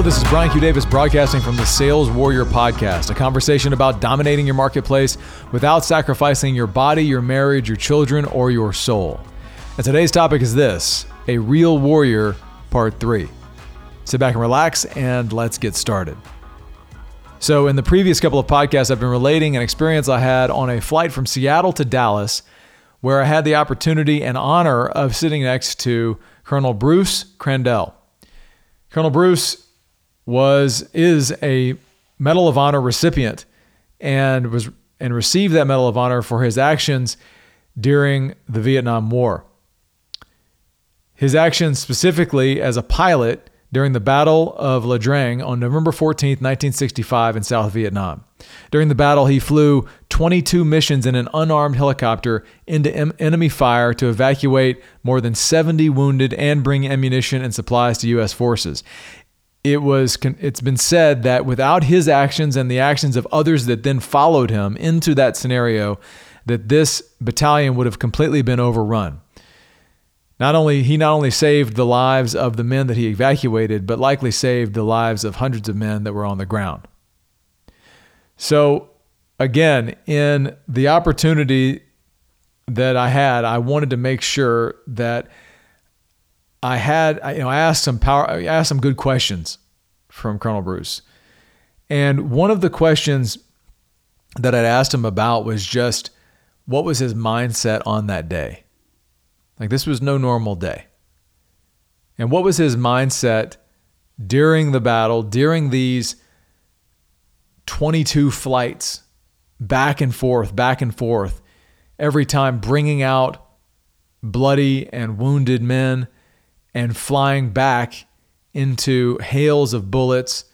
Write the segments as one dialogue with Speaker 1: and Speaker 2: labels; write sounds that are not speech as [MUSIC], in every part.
Speaker 1: Hello, this is Brian Q. Davis broadcasting from the Sales Warrior Podcast, a conversation about dominating your marketplace without sacrificing your body, your marriage, your children, or your soul. And today's topic is this a real warrior, part three. Sit back and relax, and let's get started. So, in the previous couple of podcasts, I've been relating an experience I had on a flight from Seattle to Dallas, where I had the opportunity and honor of sitting next to Colonel Bruce Crandell. Colonel Bruce was is a Medal of Honor recipient and was and received that Medal of Honor for his actions during the Vietnam War. His actions specifically as a pilot during the Battle of Ia Drang on November 14, 1965, in South Vietnam. During the battle, he flew 22 missions in an unarmed helicopter into em- enemy fire to evacuate more than 70 wounded and bring ammunition and supplies to U.S. forces. It was it's been said that without his actions and the actions of others that then followed him into that scenario, that this battalion would have completely been overrun. Not only he not only saved the lives of the men that he evacuated, but likely saved the lives of hundreds of men that were on the ground. So again, in the opportunity that I had, I wanted to make sure that I had, you know, I asked some power, I asked some good questions from Colonel Bruce. And one of the questions that I'd asked him about was just what was his mindset on that day? Like this was no normal day. And what was his mindset during the battle, during these 22 flights back and forth, back and forth, every time bringing out bloody and wounded men and flying back into hails of bullets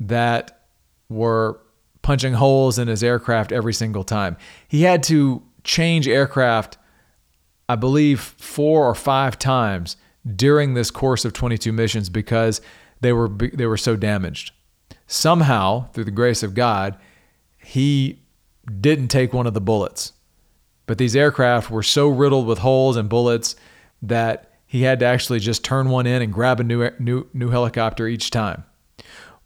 Speaker 1: that were punching holes in his aircraft every single time. He had to change aircraft I believe, four or five times during this course of 22 missions because they were they were so damaged. Somehow, through the grace of God, he didn't take one of the bullets. But these aircraft were so riddled with holes and bullets that he had to actually just turn one in and grab a new new new helicopter each time.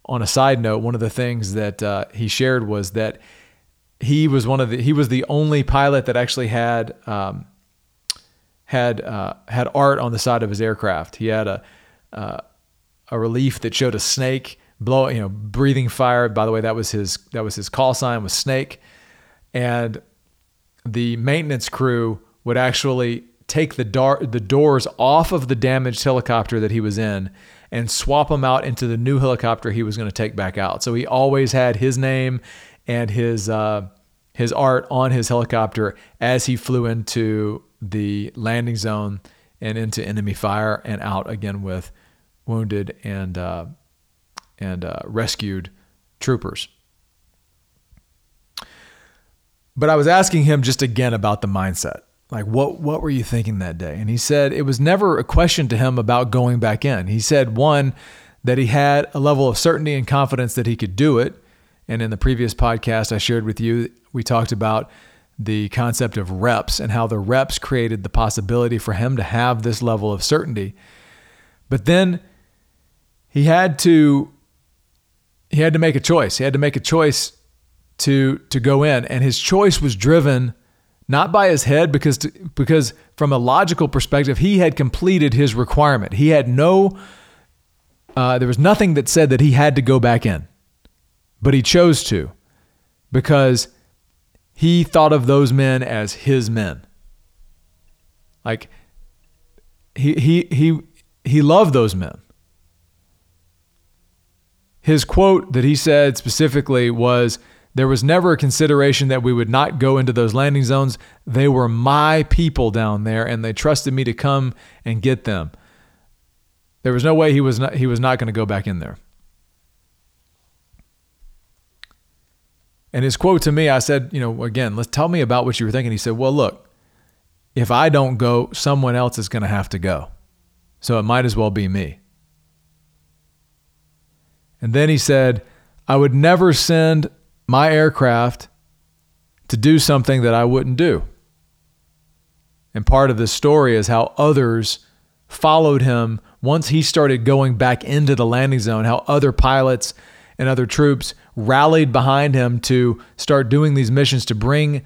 Speaker 1: On a side note, one of the things that uh, he shared was that he was one of the he was the only pilot that actually had um, had uh, had art on the side of his aircraft. He had a uh, a relief that showed a snake blowing, you know, breathing fire. By the way, that was his that was his call sign was snake, and the maintenance crew would actually take the dar- the doors off of the damaged helicopter that he was in and swap them out into the new helicopter he was going to take back out. So he always had his name and his uh, his art on his helicopter as he flew into the landing zone and into enemy fire and out again with wounded and uh, and uh, rescued troopers. But I was asking him just again about the mindset. Like what what were you thinking that day? And he said it was never a question to him about going back in. He said one that he had a level of certainty and confidence that he could do it. And in the previous podcast I shared with you, we talked about the concept of reps and how the reps created the possibility for him to have this level of certainty. But then he had to he had to make a choice. He had to make a choice to to go in and his choice was driven not by his head because to, because from a logical perspective he had completed his requirement. He had no uh, there was nothing that said that he had to go back in. But he chose to because he thought of those men as his men. Like he he he he loved those men. His quote that he said specifically was there was never a consideration that we would not go into those landing zones. They were my people down there and they trusted me to come and get them. There was no way he was not he was not going to go back in there. And his quote to me, I said, you know, again, let's tell me about what you were thinking. He said, well, look, if I don't go, someone else is going to have to go. So it might as well be me. And then he said, I would never send my aircraft to do something that I wouldn't do. And part of this story is how others followed him once he started going back into the landing zone, how other pilots and other troops rallied behind him to start doing these missions to bring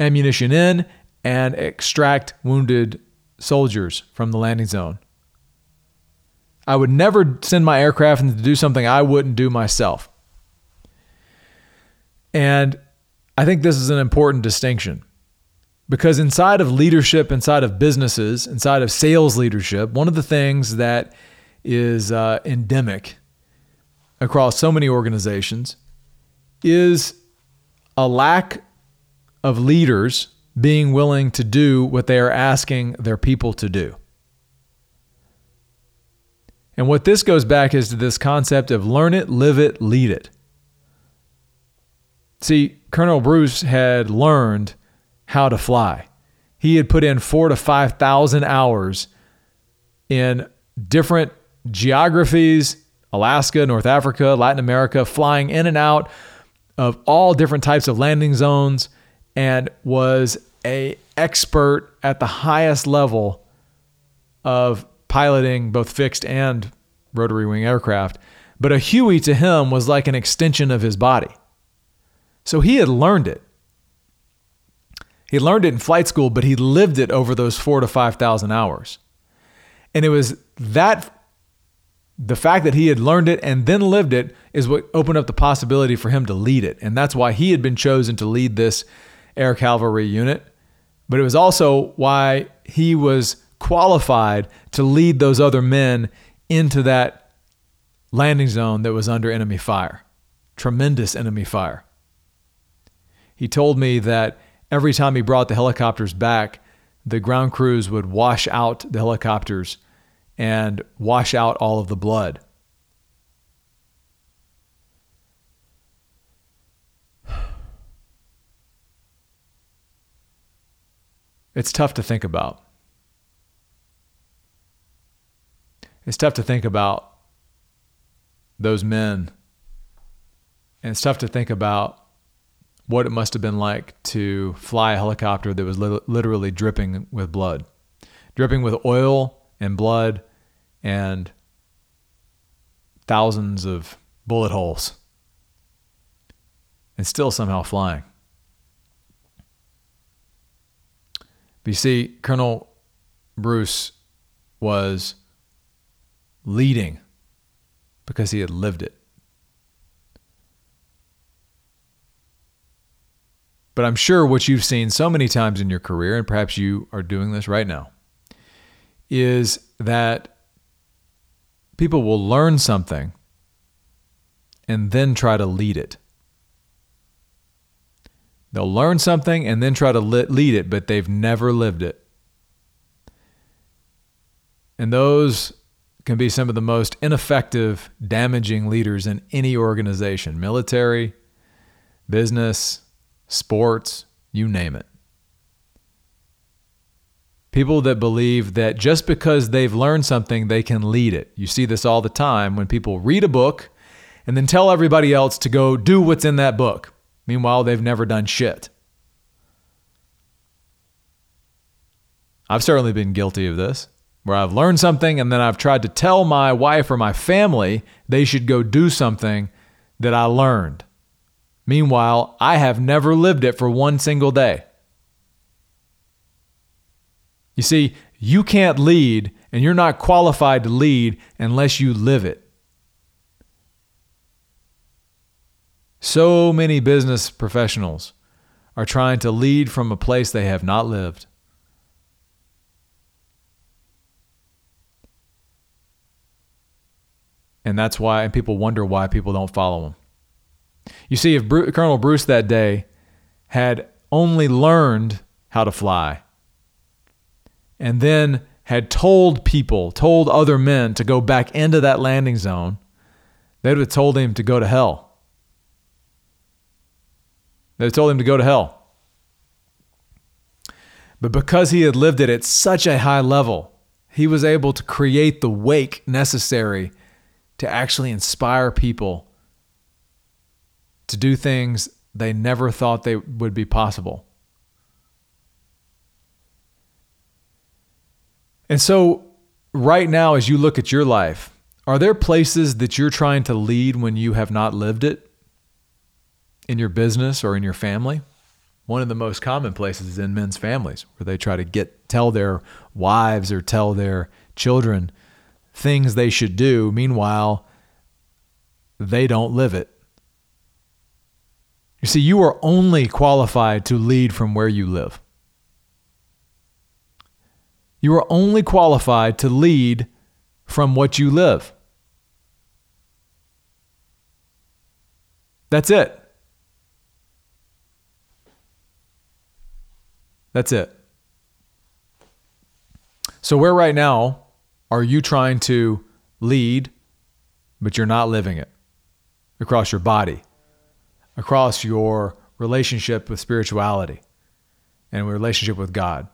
Speaker 1: ammunition in and extract wounded soldiers from the landing zone. I would never send my aircraft to do something I wouldn't do myself. And I think this is an important distinction because inside of leadership, inside of businesses, inside of sales leadership, one of the things that is uh, endemic across so many organizations is a lack of leaders being willing to do what they are asking their people to do. And what this goes back is to this concept of learn it, live it, lead it. See, Colonel Bruce had learned how to fly. He had put in four to 5,000 hours in different geographies Alaska, North Africa, Latin America, flying in and out of all different types of landing zones and was a expert at the highest level of piloting both fixed and rotary wing aircraft. But a Huey to him was like an extension of his body. So he had learned it. He learned it in flight school, but he lived it over those four to 5,000 hours. And it was that, the fact that he had learned it and then lived it is what opened up the possibility for him to lead it. And that's why he had been chosen to lead this air cavalry unit. But it was also why he was qualified to lead those other men into that landing zone that was under enemy fire. Tremendous enemy fire. He told me that every time he brought the helicopters back, the ground crews would wash out the helicopters and wash out all of the blood. [SIGHS] It's tough to think about. It's tough to think about those men. And it's tough to think about what it must have been like to fly a helicopter that was li- literally dripping with blood, dripping with oil and blood and thousands of bullet holes, and still somehow flying. But you see, Colonel Bruce was leading because he had lived it. But I'm sure what you've seen so many times in your career, and perhaps you are doing this right now, is that people will learn something and then try to lead it. They'll learn something and then try to lead it, but they've never lived it. And those can be some of the most ineffective, damaging leaders in any organization military, business, sports, you name it. People that believe that just because they've learned something, they can lead it. You see this all the time when people read a book and then tell everybody else to go do what's in that book. Meanwhile, they've never done shit. I've certainly been guilty of this, where I've learned something and then I've tried to tell my wife or my family they should go do something that I learned. Meanwhile, I have never lived it for one single day. You see, you can't lead and you're not qualified to lead unless you live it. So many business professionals are trying to lead from a place they have not lived. And that's why, and people wonder why people don't follow him. You see, if Bruce, Colonel Bruce that day had only learned how to fly and then had told people, told other men to go back into that landing zone, they would have told him to go to hell. They told him to go to hell. But because he had lived it at such a high level, he was able to create the wake necessary to actually inspire people to do things they never thought they would be possible. And so right now, as you look at your life, are there places that you're trying to lead when you have not lived it in your business or in your family? One of the most common places is in men's families where they try to get tell their wives or tell their children things they should do. Meanwhile, they don't live it. You see, you are only qualified to lead from where you live. You are only qualified to lead from what you live. That's it. That's it. So, where right now are you trying to lead, but you're not living it across your body, across your relationship with spirituality and relationship with God?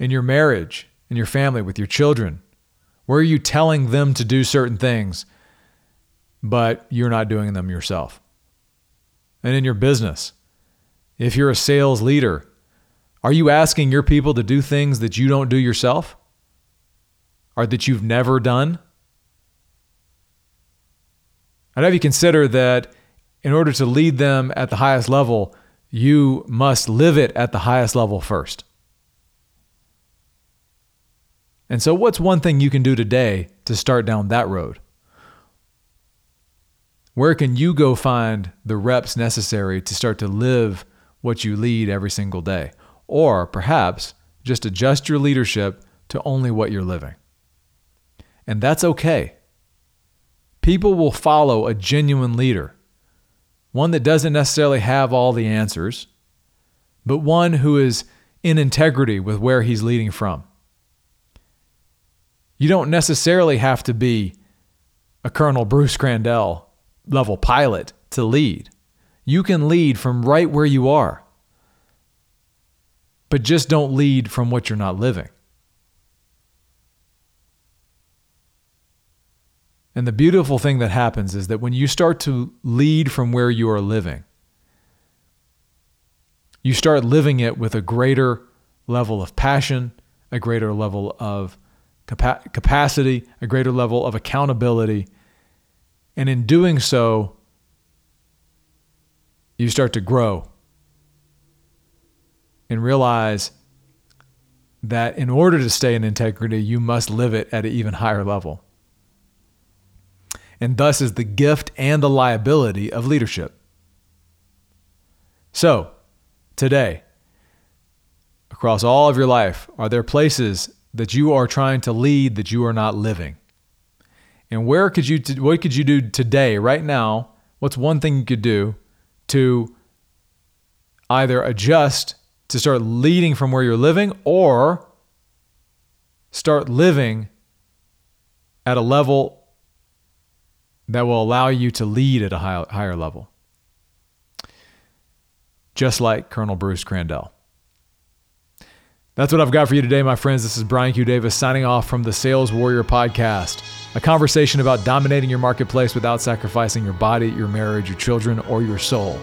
Speaker 1: in your marriage, in your family, with your children? Where are you telling them to do certain things, but you're not doing them yourself? And in your business, if you're a sales leader, are you asking your people to do things that you don't do yourself? Or that you've never done? I'd have you consider that in order to lead them at the highest level, you must live it at the highest level first. And so, what's one thing you can do today to start down that road? Where can you go find the reps necessary to start to live what you lead every single day? Or perhaps just adjust your leadership to only what you're living. And that's okay. People will follow a genuine leader, one that doesn't necessarily have all the answers, but one who is in integrity with where he's leading from. You don't necessarily have to be a Colonel Bruce Crandell level pilot to lead. You can lead from right where you are, but just don't lead from what you're not living. And the beautiful thing that happens is that when you start to lead from where you are living, you start living it with a greater level of passion, a greater level of capa- capacity, a greater level of accountability. And in doing so, you start to grow and realize that in order to stay in integrity, you must live it at an even higher level. And thus is the gift and the liability of leadership. So, today, across all of your life, are there places that you are trying to lead that you are not living? And where could you what could you do today right now? What's one thing you could do to either adjust to start leading from where you're living or start living at a level that will allow you to lead at a higher level. Just like Colonel Bruce Crandell. That's what I've got for you today, my friends. This is Brian Q. Davis signing off from the Sales Warrior Podcast, a conversation about dominating your marketplace without sacrificing your body, your marriage, your children, or your soul.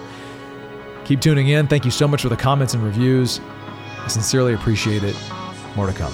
Speaker 1: Keep tuning in. Thank you so much for the comments and reviews. I sincerely appreciate it. More to come.